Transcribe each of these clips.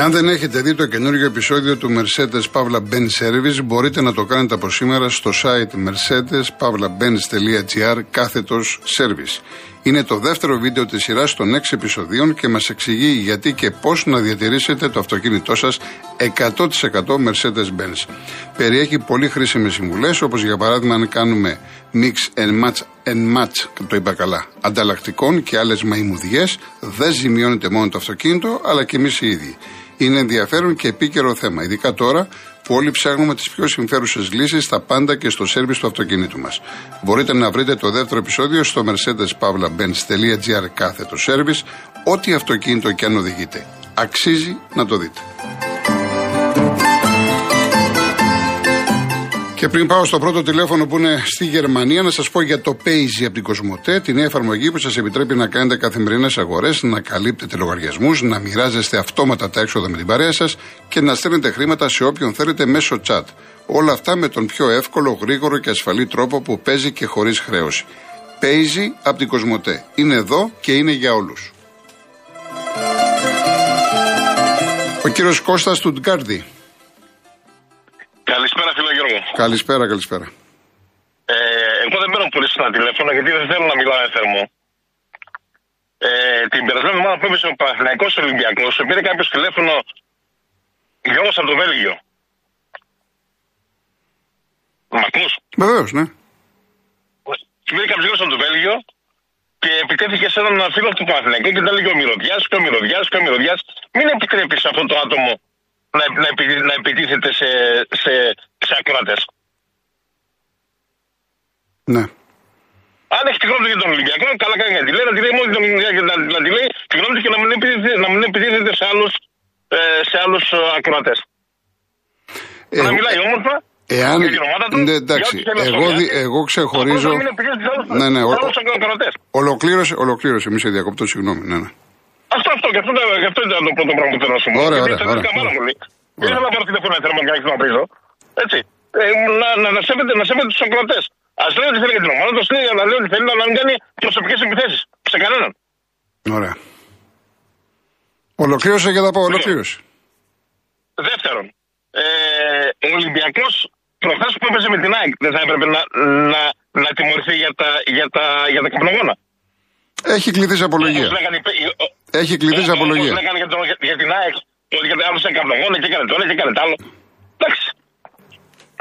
Εάν δεν έχετε δει το καινούργιο επεισόδιο του Mercedes Pavla Benz Service, μπορείτε να το κάνετε από σήμερα στο site mercedes-pavlabenz.gr κάθετος service. Είναι το δεύτερο βίντεο της σειράς των 6 επεισοδίων και μας εξηγεί γιατί και πώς να διατηρήσετε το αυτοκίνητό σας 100% Mercedes-Benz. Περιέχει πολύ χρήσιμες συμβουλές, όπως για παράδειγμα αν κάνουμε mix and match, and match το είπα καλά, ανταλλακτικών και άλλες μαϊμουδιές, δεν ζημιώνεται μόνο το αυτοκίνητο, αλλά και εμείς οι ίδιοι. Είναι ενδιαφέρον και επίκαιρο θέμα, ειδικά τώρα που όλοι ψάχνουμε τις πιο συμφέρουσες λύσεις στα πάντα και στο σερβις του αυτοκινήτου μας. Μπορείτε να βρείτε το δεύτερο επεισόδιο στο mercedes-benz.gr κάθετο σερβις, ό,τι αυτοκίνητο και αν οδηγείτε. Αξίζει να το δείτε. Και πριν πάω στο πρώτο τηλέφωνο που είναι στη Γερμανία, να σας πω για το Paisy από την Κοσμοτέ, την νέα εφαρμογή που σας επιτρέπει να κάνετε καθημερινές αγορές, να καλύπτετε λογαριασμούς, να μοιράζεστε αυτόματα τα έξοδα με την παρέα σας και να στέλνετε χρήματα σε όποιον θέλετε μέσω chat. Όλα αυτά με τον πιο εύκολο, γρήγορο και ασφαλή τρόπο που παίζει και χωρίς χρέωση. Paisy από την Κοσμοτέ. Είναι εδώ και είναι για όλους. Ο κύριος Κώστας Τουτγκάρδη. Καλησπέρα, φίλο Γιώργο. Καλησπέρα, καλησπέρα. Ε, εγώ δεν παίρνω πολύ στα τηλέφωνα γιατί δεν θέλω να μιλάω θερμό. Ε, την περασμένη εβδομάδα που έπεσε ο Παναθυναϊκό Ολυμπιακός, πήρε κάποιος τηλέφωνο Γιώργος από το Βέλγιο. Μ' ακούς; Βεβαίως, ναι. Πήρε κάποιος Γιώργος από το Βέλγιο και επιτέθηκε σε έναν φίλο του Παναθυναϊκού και τα λέγει ο Μυρωδιάς και ο Μυρωδιάς και ο Μυρωδιάς. Μην επιτρέπεις αυτό το άτομο να, να, να επιτίθεται σε, σε, σε ακροατές. Ναι. Αν έχεις τη γνώμη του για τον Ολυμπιακό, καλά κάνει να τη λέει, να τη λέει μόνο να, να τη λέει τη γνώμη του και να μην επιτίθεται, να μην επιτίθεται σε άλλους ε, σε άλλους ε, ακροατές. Ε, να μιλάει όμορφα Εάν... για την ομάδα του. Ναι, εντάξει. Εγώ, δι, εγώ ξεχωρίζω. Ναι, ναι, ο... Ολοκλήρωσε, ολοκλήρωσε. Μη σε διακόπτω, συγγνώμη. Ναι, ναι. Αυτό, αυτό, και αυτό, και αυτό ήταν το πρώτο πράγμα που θέλω να σου πω. Ωραία, ωραία. ωραία, πάρα πολύ. Δεν ήθελα να πάρω τηλέφωνο να θέλω να βρίζω. Έτσι. Ε, να, να, να, σέβεται, να σέβεται τους ακροατές. Α λέει ότι θέλει για την ομάδα, του λέει να λέει ότι θέλει να μην κάνει προσωπικές επιθέσεις. Σε κανέναν. Ωραία. Ολοκλήρωσε και θα πω, ολοκλήρωσε. Δεύτερον, ε, ο Ολυμπιακός προχθέ που έπαιζε με την ΑΕΚ δεν θα έπρεπε να, να, να τιμωρηθεί για τα, για τα, για τα καπνογόνα. Έχει κληθείς σε απολογία. Έχει κληθείς σε απολογία. Όπως λέγανε για, το, για την ΑΕΚ, ότι άλλο σε καπνογόνα και έκανε το ένα και έκανε το άλλο. Εντάξει.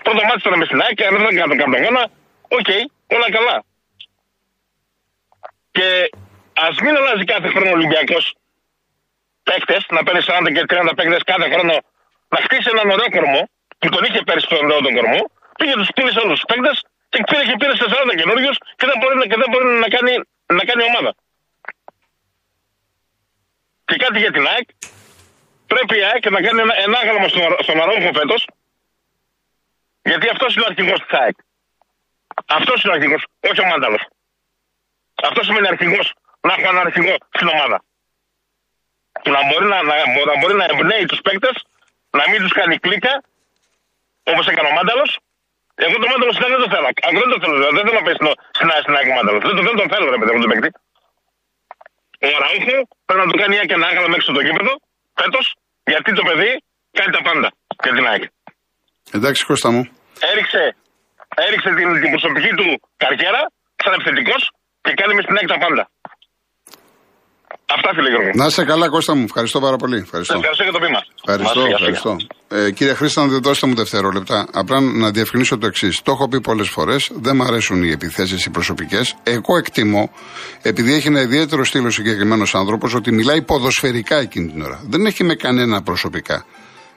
Πρώτο μάτι τώρα με στην ΑΕΚ, αν δεν έκανε τον καπνογόνα, OK, okay, όλα καλά. Και ας μην αλλάζει κάθε χρόνο ο Ολυμπιακός παίκτες, να παίρνει 40 και 30 παίκτες κάθε χρόνο, να χτίσει έναν ωραίο κορμό, που τον είχε πέρυσι τον ωραίο τον κορμό, πήγε τους πήρε όλους τους παίκτες και πήρε και πήρε 40 καινούριους και δεν μπορεί, και δεν μπορεί να, κάνει, να κάνει ομάδα. Και κάτι για την ΑΕΚ. Πρέπει η ΑΕΚ να κάνει ένα, ένα άγαλμα στον, στον Αρόχο φέτος. Γιατί αυτός είναι ο αρχηγός της ΑΕΚ. Αυτός είναι ο αρχηγός, όχι ο Μάνταλος. Αυτός σημαίνει αρχηγός, να έχω έναν αρχηγό στην ομάδα. Που να μπορεί να, να, να, μπορεί να εμπνέει τους παίκτες, να μην τους κάνει κλίκα, όπως έκανε ο Μάνταλος. Εγώ το Μάνταλο δεν το θέλω. δεν το θέλω, δεν θέλω να πέσει στην ΑΕΚ Μάνταλος. Δεν, δεν τον θέλω, ρε παιδί μου, τον παίκτη. Ο Αραούχο πρέπει να του κάνει και ένα άγαλμα μέχρι στο γήπεδο φέτος, γιατί το παιδί κάνει τα πάντα για την ΑΕΚ. Εντάξει, Κώστα μου. Έριξε, έριξε την, την προσωπική του καριέρα σαν επιθετικός και κάνει μες την ΑΕΚ τα πάντα. Αυτά φίλε Γιώργο. Να είσαι καλά, Κώστα μου. Ευχαριστώ πάρα πολύ. Ευχαριστώ. Ευχαριστώ για το βήμα. Ευχαριστώ, ευχαριστώ. Ε, κύριε Χρήστα, δεν δώσετε μου δευτερόλεπτα. Απλά να διευκρινίσω το εξής. Το έχω πει πολλές φορές. Δεν μου αρέσουν οι επιθέσεις οι προσωπικές. Εγώ εκτιμώ, επειδή έχει ένα ιδιαίτερο στήλο συγκεκριμένος άνθρωπος, ότι μιλάει ποδοσφαιρικά εκείνη την ώρα. Δεν έχει με κανένα προσωπικά.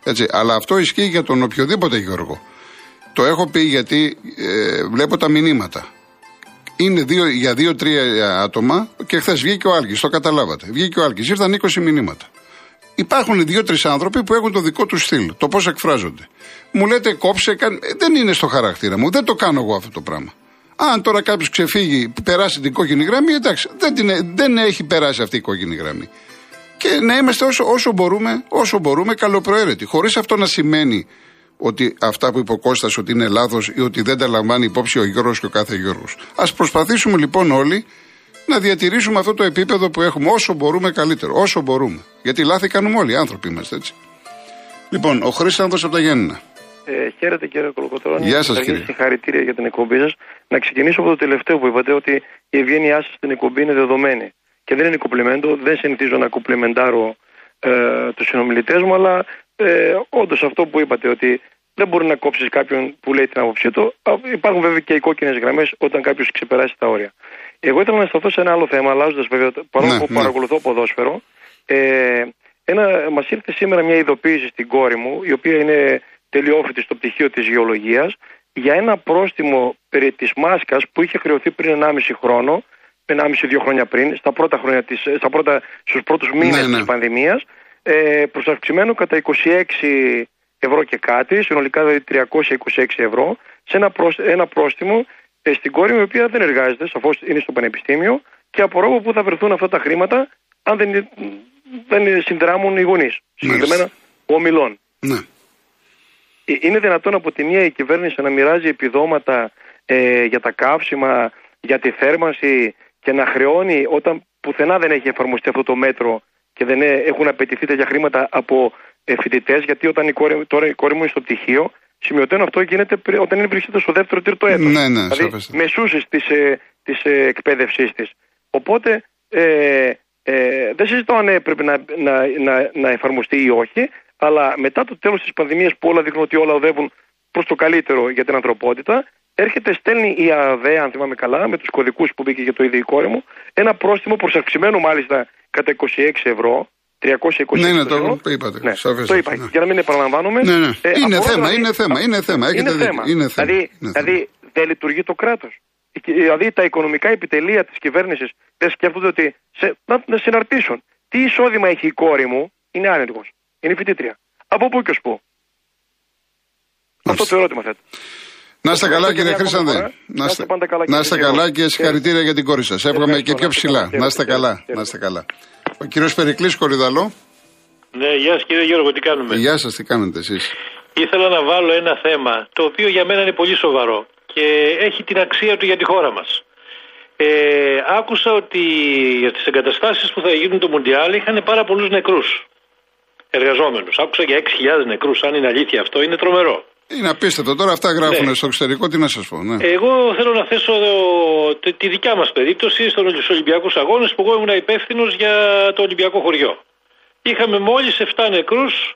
Έτσι, αλλά αυτό ισχύει για τον οποιοδήποτε Γιώργο. Το έχω πει γιατί ε, βλέπω τα μηνύματα είναι δύο, για δύο-τρία άτομα και χθες βγήκε ο Άλκης. Το καταλάβατε. Βγήκε ο Άλκης. Ήρθαν 20 μηνύματα. Υπάρχουν δύο-τρεις άνθρωποι που έχουν το δικό τους στυλ, το πώς εκφράζονται. Μου λέτε κόψε, καν... Ε, δεν είναι στο χαρακτήρα μου, δεν το κάνω εγώ αυτό το πράγμα. Αν τώρα κάποιος ξεφύγει, περάσει την κόκκινη γραμμή, εντάξει, δεν, την, δεν έχει περάσει αυτή η κόκκινη γραμμή. Και να είμαστε όσο, όσο μπορούμε, όσο μπορούμε καλοπροαίρετοι. Χωρίς αυτό να σημαίνει ότι αυτά που είπε ο Κώστας ότι είναι λάθος ή ότι δεν τα λαμβάνει υπόψη ο Γιώργος και ο κάθε Γιώργος. Α προσπαθήσουμε λοιπόν όλοι να διατηρήσουμε αυτό το επίπεδο που έχουμε όσο μπορούμε καλύτερο. Όσο μπορούμε. Γιατί λάθη κάνουμε όλοι, οι άνθρωποι είμαστε έτσι. Λοιπόν, ο Χρήστανδο από τα Γέννα. Ε, χαίρετε κύριε Κολοκοτρώνη. Γεια σας, Καταρχήν, κύριε. Συγχαρητήρια για την εκπομπή σας. Να ξεκινήσω από το τελευταίο που είπατε ότι η ευγένειά σας στην εκπομπή είναι δεδομένη. Και δεν είναι κουπλιμέντο, δεν συνηθίζω να κουπλιμεντάρω ε, τους συνομιλητές μου, αλλά ε, όντως αυτό που είπατε ότι δεν μπορεί να κόψεις κάποιον που λέει την άποψή του. Α, Υπάρχουν βέβαια και οι κόκκινες γραμμές όταν κάποιος ξεπεράσει τα όρια. Εγώ ήθελα να σταθώ σε ένα άλλο θέμα, αλλάζοντας βέβαια, παρόλο Ναι, που ναι. παρακολουθώ ποδόσφαιρο. Ε, ένα, μας ήρθε σήμερα μια ειδοποίηση στην κόρη μου, η οποία είναι τελειόφοιτη στο πτυχίο της γεωλογίας, για ένα πρόστιμο περί της μάσκας που είχε χρεωθεί πριν 1,5 χρόνο, 1,5-2 χρόνια πριν, στα πρώτα χρόνια της, στα πρώτα, στους πρώτους μήνες ναι. της πανδημίας, ε, προσαυξημένο κατά 26 ευρώ και κάτι, συνολικά δηλαδή 326 ευρώ, σε ένα, προς- ένα πρόστιμο ε, στην κόρη μου, η οποία δεν εργάζεται, σαφώς είναι στο πανεπιστήμιο, και απορώ από πού θα βρεθούν αυτά τα χρήματα αν δεν, είναι- δεν συνδράμουν οι γονείς, συγκεκριμένα ο ομιλών. Ναι. Ε, Είναι δυνατόν από τη μία η κυβέρνηση να μοιράζει επιδόματα ε, για τα καύσιμα, για τη θέρμανση και να χρεώνει όταν πουθενά δεν έχει εφαρμοστεί αυτό το μέτρο και δεν ε- έχουν απαιτηθεί τέτοια χρήματα από ε, φοιτητές. Γιατί όταν η κόρη, τώρα η κόρη μου είναι στο πτυχίο, σημειωτέων αυτό γίνεται πρι- όταν είναι βρίσκεται στο δεύτερο τρίτο έτος. Ναι, ναι, δηλαδή σαφέστατα. μεσούσεις της, ε, της ε, εκπαίδευσής της. Οπότε ε, ε, δεν συζητώ αν έπρεπε να, να, να, να εφαρμοστεί ή όχι, αλλά μετά το τέλος της πανδημίας που όλα δείχνουν ότι όλα οδεύουν προς το καλύτερο για την ανθρωπότητα, έρχεται, στέλνει η ΑΔΕ, αν θυμάμαι καλά, με τους κωδικούς που μπήκε για το ίδιο η κόρη μου, ένα πρόστιμο προσαυξημένο μάλιστα κατά 26 ευρώ, 326 Ναι, ναι, το ευρώ. είπατε, Ναι, σαφέστατα, το είπα, ναι. για να μην επαναλαμβάνομαι. Ναι, ναι. Είναι απορώ θέμα, είναι θέμα, είναι θέμα. Έχετε είναι δίκιο. θέμα. Είναι θέμα. Δηλαδή, Είναι θέμα. δηλαδή δεν λειτουργεί το κράτος. Δηλαδή τα οικονομικά επιτελεία της κυβέρνησης δεν σκέφτονται ότι σε, να, να συναρτήσουν. Τι εισόδημα έχει η κόρη μου, είναι άνεργος. Είναι φοιτήτρια. Από πού και ως πού. Αυτό το ερώτημα θέτω. Να είστε καλά, Ευχαριστώ κύριε και μια ακόμα Χρήσανδε. φορά. Να είστε πάντα καλά, Να κύριε είστε Γιώργο. καλά και συγχαρητήρια για την κόρη σα. Εύχομαι Ευχαριστώ, και πιο να είστε ψηλά. καλά. Να είστε Χαίρετε, καλά. χαίρετε. Να είστε καλά. Ο κύριος Περικλής Κορυδαλό. Ναι, γεια σας κύριε Γιώργο, τι κάνουμε; Γεια σας, τι κάνετε εσείς; Ήθελα να βάλω ένα θέμα, το οποίο για μένα είναι πολύ σοβαρό και έχει την αξία του για τη χώρα μας. Ε, άκουσα ότι για τις εγκαταστάσεις που θα γίνουν το Μουντιάλ είχαν πάρα πολλούς νεκρούς εργαζόμενους. Άκουσα για 6.000 νεκρούς, αν είναι αλήθεια αυτό, είναι τρομερό. Είναι απίστευτο. Τώρα αυτά γράφουν Ναι. στο εξωτερικό. Τι να σας πω. Ναι. Εγώ θέλω να θέσω εδώ τη- τη δικιά μας περίπτωση στους Ολυμπιακούς Αγώνες που εγώ ήμουν υπεύθυνος για το Ολυμπιακό χωριό. Είχαμε μόλις 7 νεκρούς,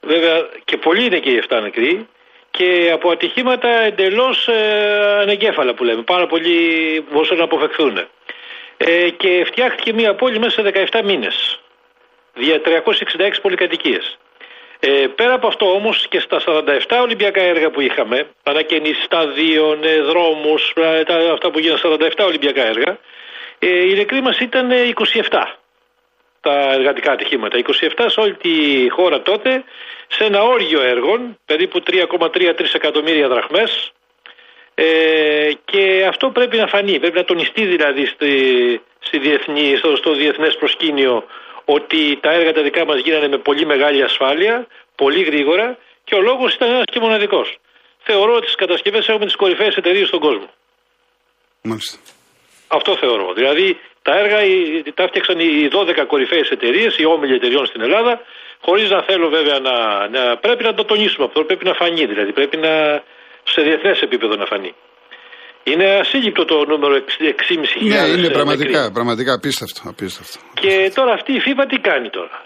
βέβαια και πολλοί είναι και οι 7 νεκροί, και από ατυχήματα εντελώς ε, ανεγκέφαλα που λέμε, πάρα πολλοί μπορούσαν να αποφευθούν. Ε, και φτιάχτηκε μια πόλη μέσα σε 17 μήνες, δια 366 πολυκατοικίες. Ε, πέρα από αυτό όμως και στα 47 Ολυμπιακά έργα που είχαμε, ανακαινήσεις σταδίων, ε, δρόμους, ε, τα, αυτά που γίνανε 47 Ολυμπιακά έργα, ε, οι νεκροί μας ήταν ε, 27 τα εργατικά ατυχήματα. 27 σε όλη τη χώρα τότε, σε ένα όργιο έργων, περίπου 3,3-3 εκατομμύρια δραχμές, ε, και αυτό πρέπει να φανεί, πρέπει να τονιστεί δηλαδή στη, στη διεθνή, στο, στο διεθνές προσκήνιο ότι τα έργα τα δικά μας γίνανε με πολύ μεγάλη ασφάλεια, πολύ γρήγορα και ο λόγος ήταν ένας και μοναδικός. Θεωρώ ότι τις κατασκευές έχουμε τις κορυφαίες εταιρείες στον κόσμο. Μάλιστα. Αυτό θεωρώ. Δηλαδή τα έργα οι- τα έφτιαξαν οι 12 κορυφαίες εταιρείες, οι όμιλοι εταιρεών στην Ελλάδα, χωρίς να θέλω βέβαια να, να... Πρέπει να το τονίσουμε αυτό, πρέπει να φανεί δηλαδή, πρέπει να σε διεθνές επίπεδο να φανεί. Είναι ασύλληπτο το νούμερο 6.500. Ναι, είναι ε, πραγματικά, νεκροί. πραγματικά απίστευτο. απίστευτο. Και τώρα αυτή η FIBA τι κάνει τώρα;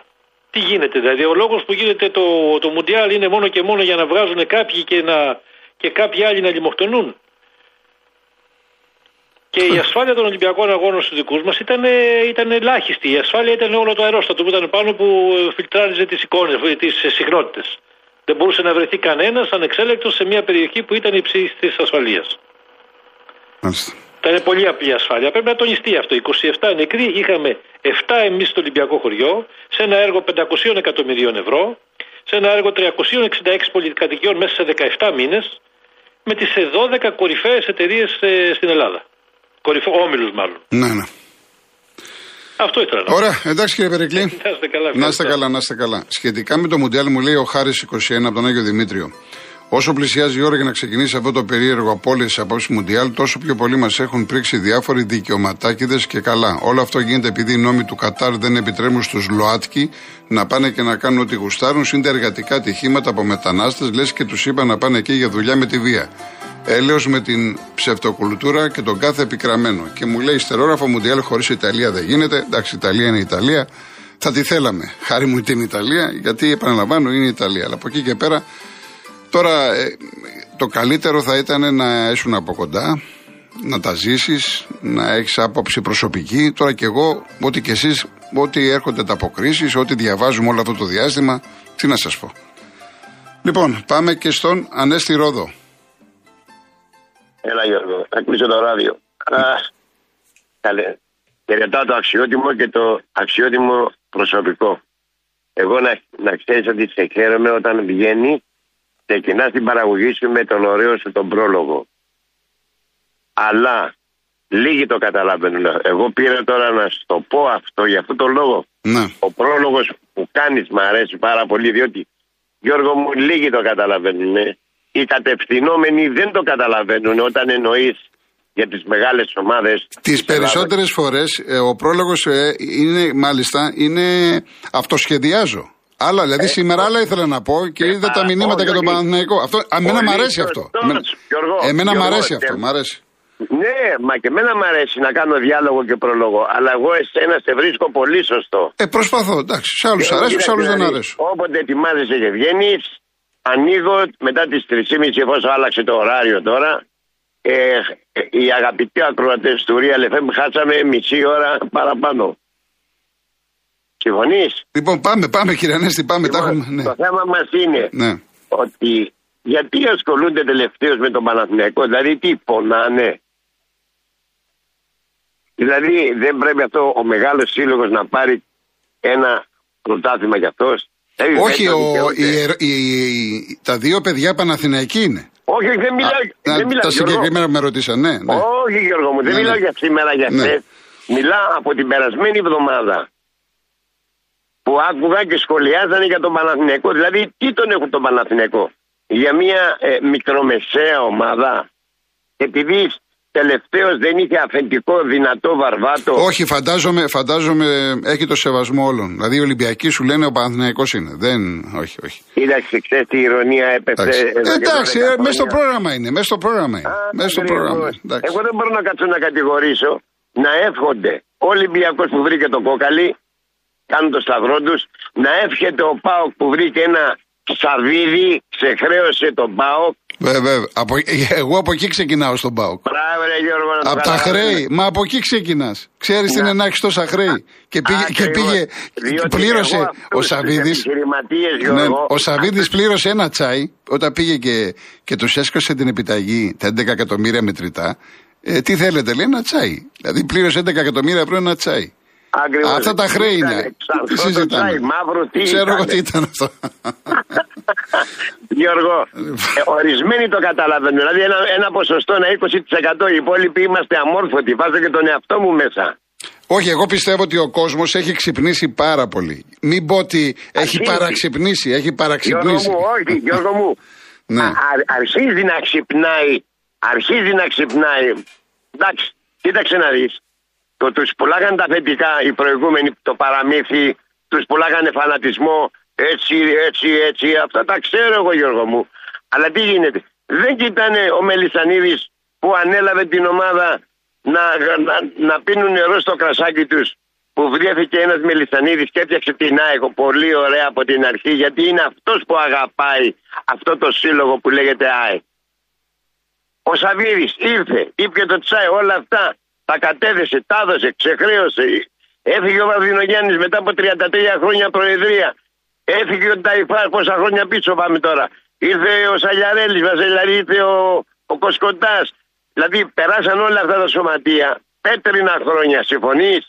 Τι γίνεται, δηλαδή ο λόγος που γίνεται το, το Μουντιάλ είναι μόνο και μόνο για να βγάζουν κάποιοι και, να, και κάποιοι άλλοι να λιμοκτονούν. Και η ασφάλεια των Ολυμπιακών Αγώνων στους δικούς μας ήταν, ήταν ελάχιστη. Η ασφάλεια ήταν όλο το αερόστατο που ήταν πάνω που φιλτράριζε τις εικόνες, τις συχνότητες. Δεν μπορούσε να βρεθεί κανένας ανεξέλεκτος σε μια περιοχή που ήταν υψή της ασφαλείας. Μάλιστα. Ήταν πολύ απλή ασφάλεια. Πρέπει να τονιστεί αυτό. 27 νεκροί, είχαμε 7 εμείς στο Ολυμπιακό χωριό, σε ένα έργο 500 εκατομμυρίων ευρώ, σε ένα έργο 366 πολυκατοικιών μέσα σε 17 μήνες, με τις 12 κορυφαίες εταιρείες στην Ελλάδα. Κορυφαίο, όμιλους μάλλον. Ναι, ναι. Αυτό ήθελα να πω. Ωραία, εντάξει κύριε Περικλή. Να είστε καλά. Να είστε ευχαριστώ. καλά, να είστε καλά. Σχετικά με το Μουντιάλ μου λέει ο Χάρης 21 από τον Άγιο Δημήτριο Όσο πλησιάζει η ώρα για να ξεκινήσει αυτό το περίεργο απόλυση απόψη Μουντιάλ, τόσο πιο πολύ μας έχουν πρίξει διάφοροι δικαιωματάκιδε και καλά. Όλο αυτό γίνεται επειδή οι νόμοι του Κατάρ δεν επιτρέπουν στους ΛΟΑΤΚΙ να πάνε και να κάνουν ό,τι γουστάρουν. Είναι εργατικά ατυχήματα από μετανάστες, λες και τους είπαν να πάνε εκεί για δουλειά με τη βία. Έλεος με την ψευτοκουλτούρα και τον κάθε επικραμένο. Και μου λέει στερόγραφο Μουντιάλ χωρίς Ιταλία δεν γίνεται. Εντάξει, η Ιταλία είναι η Ιταλία. Θα τη θέλαμε. Χάρη μου την Ιταλία, γιατί επαναλαμβάνω είναι η Ιταλία. Αλλά από εκεί και πέρα Τώρα ε, το καλύτερο θα ήταν να έσουν από κοντά, να τα ζήσεις, να έχεις άποψη προσωπική. Τώρα και εγώ, ό,τι και εσείς, ό,τι έρχονται τα αποκρίσεις, ό,τι διαβάζουμε όλο αυτό το διάστημα, τι να σας πω. Λοιπόν, πάμε και στον Ανέστη Ρόδο. Έλα Γιώργο, θα κλείσω το ράδιο. Καλέ. Χαιρετάω το αξιότιμο και το αξιότιμο προσωπικό. Εγώ να, να ξέρεις ότι σε χαίρομαι όταν βγαίνει ξεκινά την παραγωγή σου με τον ωραίο σου τον πρόλογο. Αλλά λίγοι το καταλαβαίνουν. Εγώ πήρα τώρα να σου το πω αυτό για αυτόν τον λόγο. Ναι. Ο πρόλογος που κάνεις μου αρέσει πάρα πολύ διότι Γιώργο μου λίγοι το καταλαβαίνουν. Οι κατευθυνόμενοι δεν το καταλαβαίνουν όταν εννοείς για τις μεγάλες ομάδες. Τις περισσότερες φορές ε, ο πρόλογος ε, είναι μάλιστα είναι αυτοσχεδιάζω. Άλλα, δηλαδή ε, σήμερα άλλα ήθελα να πω και ε, είδα τα μηνύματα για τον Παναθηναϊκό. Αυτό, εμένα μου αρέσει αυτό. Εμένα μου αρέσει αυτό, μ' αρέσει. Ναι, μα και εμένα μου αρέσει να κάνω διάλογο και προλόγο. Αλλά εγώ εσένα σε βρίσκω πολύ σωστό. Ε, προσπαθώ, εντάξει. Σε άλλους αρέσουν, σε άλλους δεν δηλαδή, αρέσουν. Όποτε ετοιμάζεσαι και βγαίνεις, ανοίγω μετά τις 3.30 εφόσον άλλαξε το ωράριο τώρα. Ε, οι αγαπητοί ακροατές του Real FM χάσαμε μισή ώρα παραπάνω. Συμφωνείς; Λοιπόν, πάμε, πάμε κύριε Ανέστη, πάμε. Λοιπόν, έχουμε, ναι. Το θέμα μας είναι ναι. ότι γιατί ασχολούνται τελευταίως με τον Παναθηναϊκό, δηλαδή τι πονάνε; Δηλαδή δεν πρέπει αυτό ο μεγάλος σύλλογος να πάρει ένα πρωτάθλημα για αυτός; Όχι, ο, η, η, τα δύο παιδιά Παναθηναϊκοί είναι. Όχι, δεν μιλάω. δεν μιλάω τα συγκεκριμένα που με ρωτήσαν, ναι, ναι. Όχι, Γιώργο μου, δεν ναι, μιλάω ναι. για σήμερα, για ναι. χθες. Μιλάω από την περασμένη εβδομάδα που άκουγα και σχολιάζανε για τον Παναθηναϊκό. Δηλαδή, τι τον έχουν τον Παναθηναϊκό; Για μια ε, μικρομεσαία ομάδα, επειδή τελευταίος δεν είχε αφεντικό δυνατό βαρβάτο. Όχι, φαντάζομαι, φαντάζομαι έχει το σεβασμό όλων. Δηλαδή οι Ολυμπιακοί σου λένε ο Παναθηναϊκός είναι. Δεν, όχι, όχι. Κοίταξε, ξέρεις τι ηρωνία έπεσε. Εντάξει, ε, μέσα στο πρόγραμμα είναι. Μέσα στο πρόγραμμα είναι. μέσα στο πρόγραμμα. Εγώ δεν μπορώ να κάτσω να κατηγορήσω να εύχονται ο Ολυμπιακός που βρήκε το κόκαλι κάνουν το σταυρό τους, να εύχεται ο Πάοκ που βρήκε ένα Σαβίδι, ξεχρέωσε τον Πάοκ. Βέβαια, από, εγώ από εκεί ξεκινάω στον Πάοκ. Μπράβο, ρε Γιώργο, να Από τα χρέη, μα από εκεί ξεκινάς. Ξέρεις τι είναι να έχει τόσα χρέη. Και πήγε, και πήγε πλήρωσε ο Σαβίδη. Ναι, ο Σαβίδη πλήρωσε ένα τσάι όταν πήγε και, και τους έσκασε την επιταγή τα 11 εκατομμύρια μετρητά. Ε, τι θέλετε, λέει ένα τσάι. Δηλαδή πλήρωσε 11 εκατομμύρια ευρώ ένα τσάι. Ακριβώς. Αυτά τα χρέη είναι. Τι συζητάμε. Μαύρο, τι Ξέρω εγώ τι ήταν αυτό. Γιώργο, ε, ορισμένοι το καταλαβαίνουν. Δηλαδή ένα, ένα ποσοστό, ένα 20%. Οι υπόλοιποι είμαστε αμόρφωτοι. Βάζω και τον εαυτό μου μέσα. Όχι, εγώ πιστεύω ότι ο κόσμος έχει ξυπνήσει πάρα πολύ. Μην πω ότι έχει παραξυπνήσει. Έχει παραξυπνήσει. Γιώργο μου, όχι, Γιώργο μου. ναι. Α, αρχίζει να ξυπνάει. Αρχίζει να ξυπνάει. Εντάξει, κοίταξε να δεις. Το τους πουλάγανε τα θετικά οι προηγούμενοι, το παραμύθι, τους πουλάγανε φανατισμό, έτσι, έτσι, έτσι, αυτά τα ξέρω εγώ Γιώργο μου. Αλλά τι γίνεται, δεν κοιτάνε ο Μελισανίδης που ανέλαβε την ομάδα να, να, να πίνουν νερό στο κρασάκι τους που βρέθηκε ένας Μελισανίδης και έφτιαξε την ΑΕΚ πολύ ωραία από την αρχή γιατί είναι αυτός που αγαπάει αυτό το σύλλογο που λέγεται ΑΕΚ. Ο Σαββίδης ήρθε, είπε το τσάι όλα αυτά τα κατέδεσε, τα έδωσε, ξεχρέωσε. Έφυγε ο Βαρδινογιάννης μετά από 33 χρόνια προεδρία. Έφυγε ο Ταϊφά, πόσα χρόνια πίσω πάμε τώρα. Ήρθε ο Σαλιαρέλης μα, δηλαδή ήρθε ο, ο Κοσκοτά. Δηλαδή περάσαν όλα αυτά τα σωματεία. Πέτρινα χρόνια, συμφωνείς;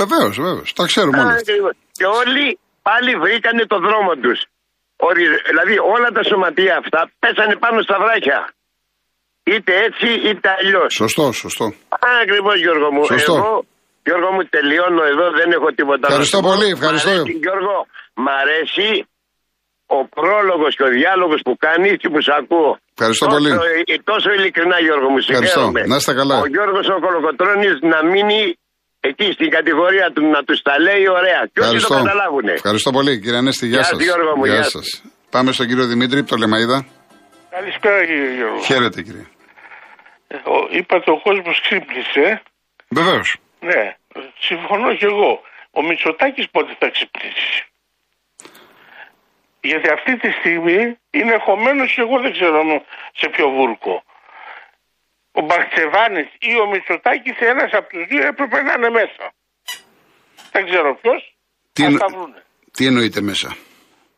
Βεβαίως, βεβαίως. Τα ξέρουμε όλα. Και όλοι πάλι βρήκανε το δρόμο τους. Δηλαδή όλα τα σωματεία αυτά πέσανε πάνω στα βράχια. Είτε έτσι είτε αλλιώς. Σωστό, σωστό. Ακριβώς Γιώργο μου. Σωστό. Εγώ, Γιώργο μου, τελειώνω εδώ, δεν έχω τίποτα Ευχαριστώ πολύ, ευχαριστώ. Μ αρέσει, Γιώργο, μ' αρέσει ο πρόλογος και ο διάλογος που κάνεις και που σ' ακούω. Ευχαριστώ τόσο, πολύ. ε, Τόσο ειλικρινά, Γιώργο μου. Ευχαριστώ. συγχαίρομαι. Να είστε καλά. Ο Γιώργος ο Κολοκοτρόνη να μείνει εκεί στην κατηγορία του να τους τα λέει ωραία. Και όσοι το Ευχαριστώ. καταλάβουν. Ευχαριστώ πολύ, κύριε Ανέστη. Γεια Γεια σας. σας, Γιώργο μου, γεια σας. Πάμε στον κύριο Δημήτρη, από το Λεμαίδα. Καλησπέρα κύριε Γιώργο. Χαίρετε, κύριε. Ε, ο- Είπατε ο κόσμος ξύπνησε. Βεβαίως. Ναι, συμφωνώ και εγώ. Ο Μητσοτάκης πότε θα ξυπνήσει; Γιατί αυτή τη στιγμή είναι χωμένος και εγώ δεν ξέρω σε ποιο βούρκο. Ο Μπαρτσεβάνης ή ο Μητσοτάκης ένας από τους δύο έπρεπε να είναι μέσα. Δεν ξέρω ποιος. Τι, θα εννο- τα βρούνε. τι εννοείται μέσα;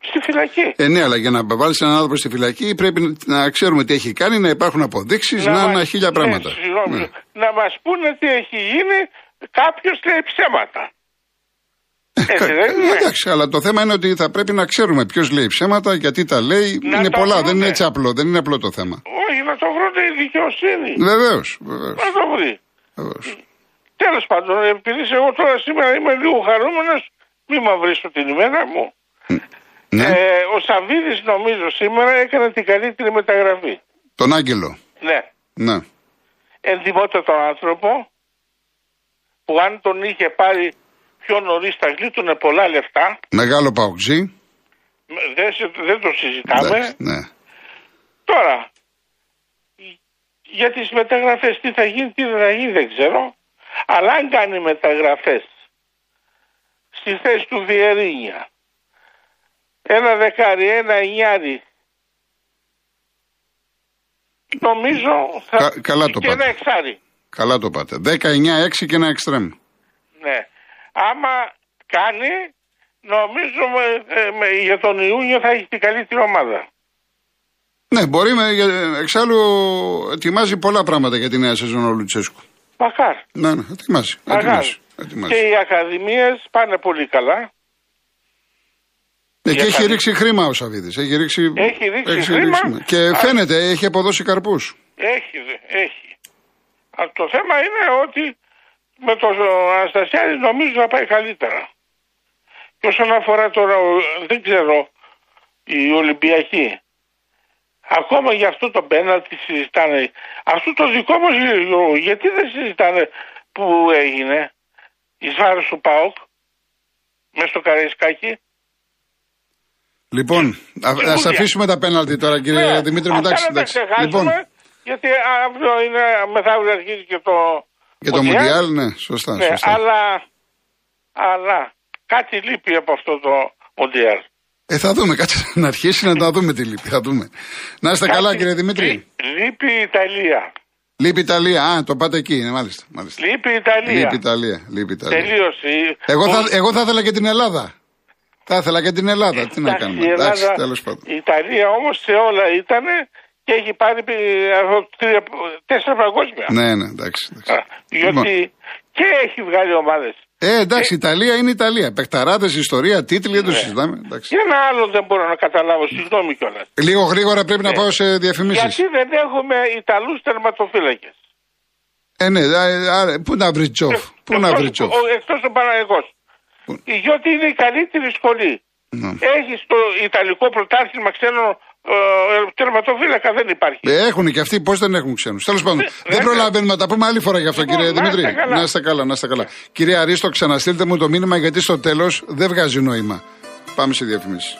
Στη φυλακή. Ε, ναι, αλλά για να βάλεις έναν άνθρωπο στη φυλακή πρέπει να ξέρουμε τι έχει κάνει, να υπάρχουν αποδείξεις, να, μας- να χίλια ναι, πράγματα. συγγνώμη. Ναι. Να μας πούνε τι έχει γίνει. Κάποιος λέει ψέματα. Έτσι δεν Ε, είναι. εντάξει, αλλά το θέμα είναι ότι θα πρέπει να ξέρουμε ποιος λέει ψέματα, γιατί τα λέει. Να είναι τα πολλά, δεν βρούνε. είναι έτσι απλό, δεν είναι απλό το θέμα. Όχι, να το βρουν η δικαιοσύνη. Βεβαίως, βεβαίως. Να το βρει. Τέλος πάντων, επειδή εγώ τώρα σήμερα είμαι λίγο χαρούμενος, μη με βρίσκω την ημέρα μου. Ναι, Ε, ο Σαββίδης νομίζω σήμερα έκανε την καλύτερη μεταγραφή. τον Άγγελο. Ναι. Ναι. Εντυπώτατο άνθρωπο που αν τον είχε πάρει πιο νωρίς θα γλίτωνε πολλά λεφτά. Μεγάλο παοξί. Δεν, σε- δεν το συζητάμε. Εντάξει, ναι. Τώρα, για τις μεταγραφές τι θα γίνει, τι δεν θα γίνει δεν ξέρω. Αλλά αν κάνει μεταγραφές στη θέση του Βιερίνια, ένα δεκάρι, ένα εννιάρι, νομίζω θα... Κα- καλά το και πάτε. ένα εξάρι. Καλά το πάτε. 19-6 και ένα εξτρέμ. Ναι. Άμα κάνει, νομίζω με- ε, με- για τον Ιούνιο θα έχεις την καλύτερη ομάδα. Ναι, μπορεί με, για- εξάλλου ετοιμάζει πολλά πράγματα για τη νέα σεζόν ο Λουτσέσκου. Μακάρι. Ναι, ναι, ετοιμάζει. Μακάρι. ετοιμάζει, ετοιμάζει. Και οι ακαδημίες πάνε πολύ καλά. Ε, και για έχει καλή- ρίξει χρήμα ο Σαββίδης. Έχει ρίξει, Έχει ρίξει χρήμα. ναι. Και Α- φαίνεται, έχει αποδώσει καρπούς. Έχει, δε, έχει. Αλλά το θέμα είναι ότι με τον Αναστασιάδης νομίζω θα πάει καλύτερα. Και όσον αφορά τώρα, ο- δεν ξέρω, οι Ολυμπιακοί. Ακόμα για αυτό το πέναλτι συζητάνε. Αυτό το δικό μας Γιώργο, γιατί δεν συζητάνε που έγινε εις βάρος του ΠΑΟΚ μέσα στο Καραϊσκάκι. Λοιπόν, α Και ας Μουντιάλ. αφήσουμε τα πέναλτι τώρα, κύριε Ναι, Δημήτρη μου. αυτά Εντάξει, να τα εντάξει. ξεχάσουμε, Λοιπόν, γιατί αύριο είναι, μεθαύριο αρχίζει και το για το Μουντιάλ, ναι, σωστά. Ναι, σωστά. αλλά, αλλά κάτι λείπει από αυτό το Μουντιάλ. Ε, θα δούμε, κάτσε να αρχίσει να τα δούμε τι λείπει. Θα δούμε. Να είστε καλά, Κάτι κύριε Δημήτρη. λεί- Λείπει η Ιταλία. Λείπει η Ιταλία. Α, το πάτε εκεί, ναι, μάλιστα. μάλιστα. Λείπει η Ιταλία. Λείπει η Ιταλία. Λείπει η Ιταλία. Τελείωσε. Εγώ Ο- θα, εγώ θα ήθελα και την Ελλάδα. Θα ήθελα και την Ελλάδα. Τι να Εντάξει, κάνουμε. η Εντάξει, Ελλάδα, τέλος πάντων. η Ιταλία όμως σε όλα ήταν και έχει πάρει πι- αυτό τρία- τέσσερα παγκόσμια. Ναι, ναι, εντάξει. εντάξει. Α, Γιατί και έχει βγάλει ομάδες. Ε, εντάξει, η Ιταλία είναι η Ιταλία. Πεκταράδε, ιστορία, τίτλοι, δεν το Ναι. συζητάμε. Εντάξει. Και ένα άλλο δεν μπορώ να καταλάβω, συγγνώμη κιόλας. Λίγο γρήγορα πρέπει να Ναι. πάω σε διαφημίσεις. Γιατί δεν έχουμε Ιταλούς τερματοφύλακες. Ε, ναι, α, α, πού να βρεις τσόφ. Πού να βρεις τσόφ. Εκτός ο Παναγικός. Γιατί είναι η καλύτερης σχολή. Ναι. Έχει το Ιταλικό πρωτάθλημα ξένο ε, τερματοφύλακα, δεν υπάρχει. Ε, έχουν και αυτοί, πώς δεν έχουν ξένους. Τέλος πάντων, δεν δεν- προλαβαίνουμε να τα πούμε άλλη φορά γι' αυτό, Λοιπόν, κύριε να είστε Δημήτρη. καλά. Να είστε καλά, να είστε καλά. Κύριε Αρίστο, ξαναστείλτε μου το μήνυμα γιατί στο τέλος δεν βγάζει νόημα. Πάμε σε διαφημίσεις.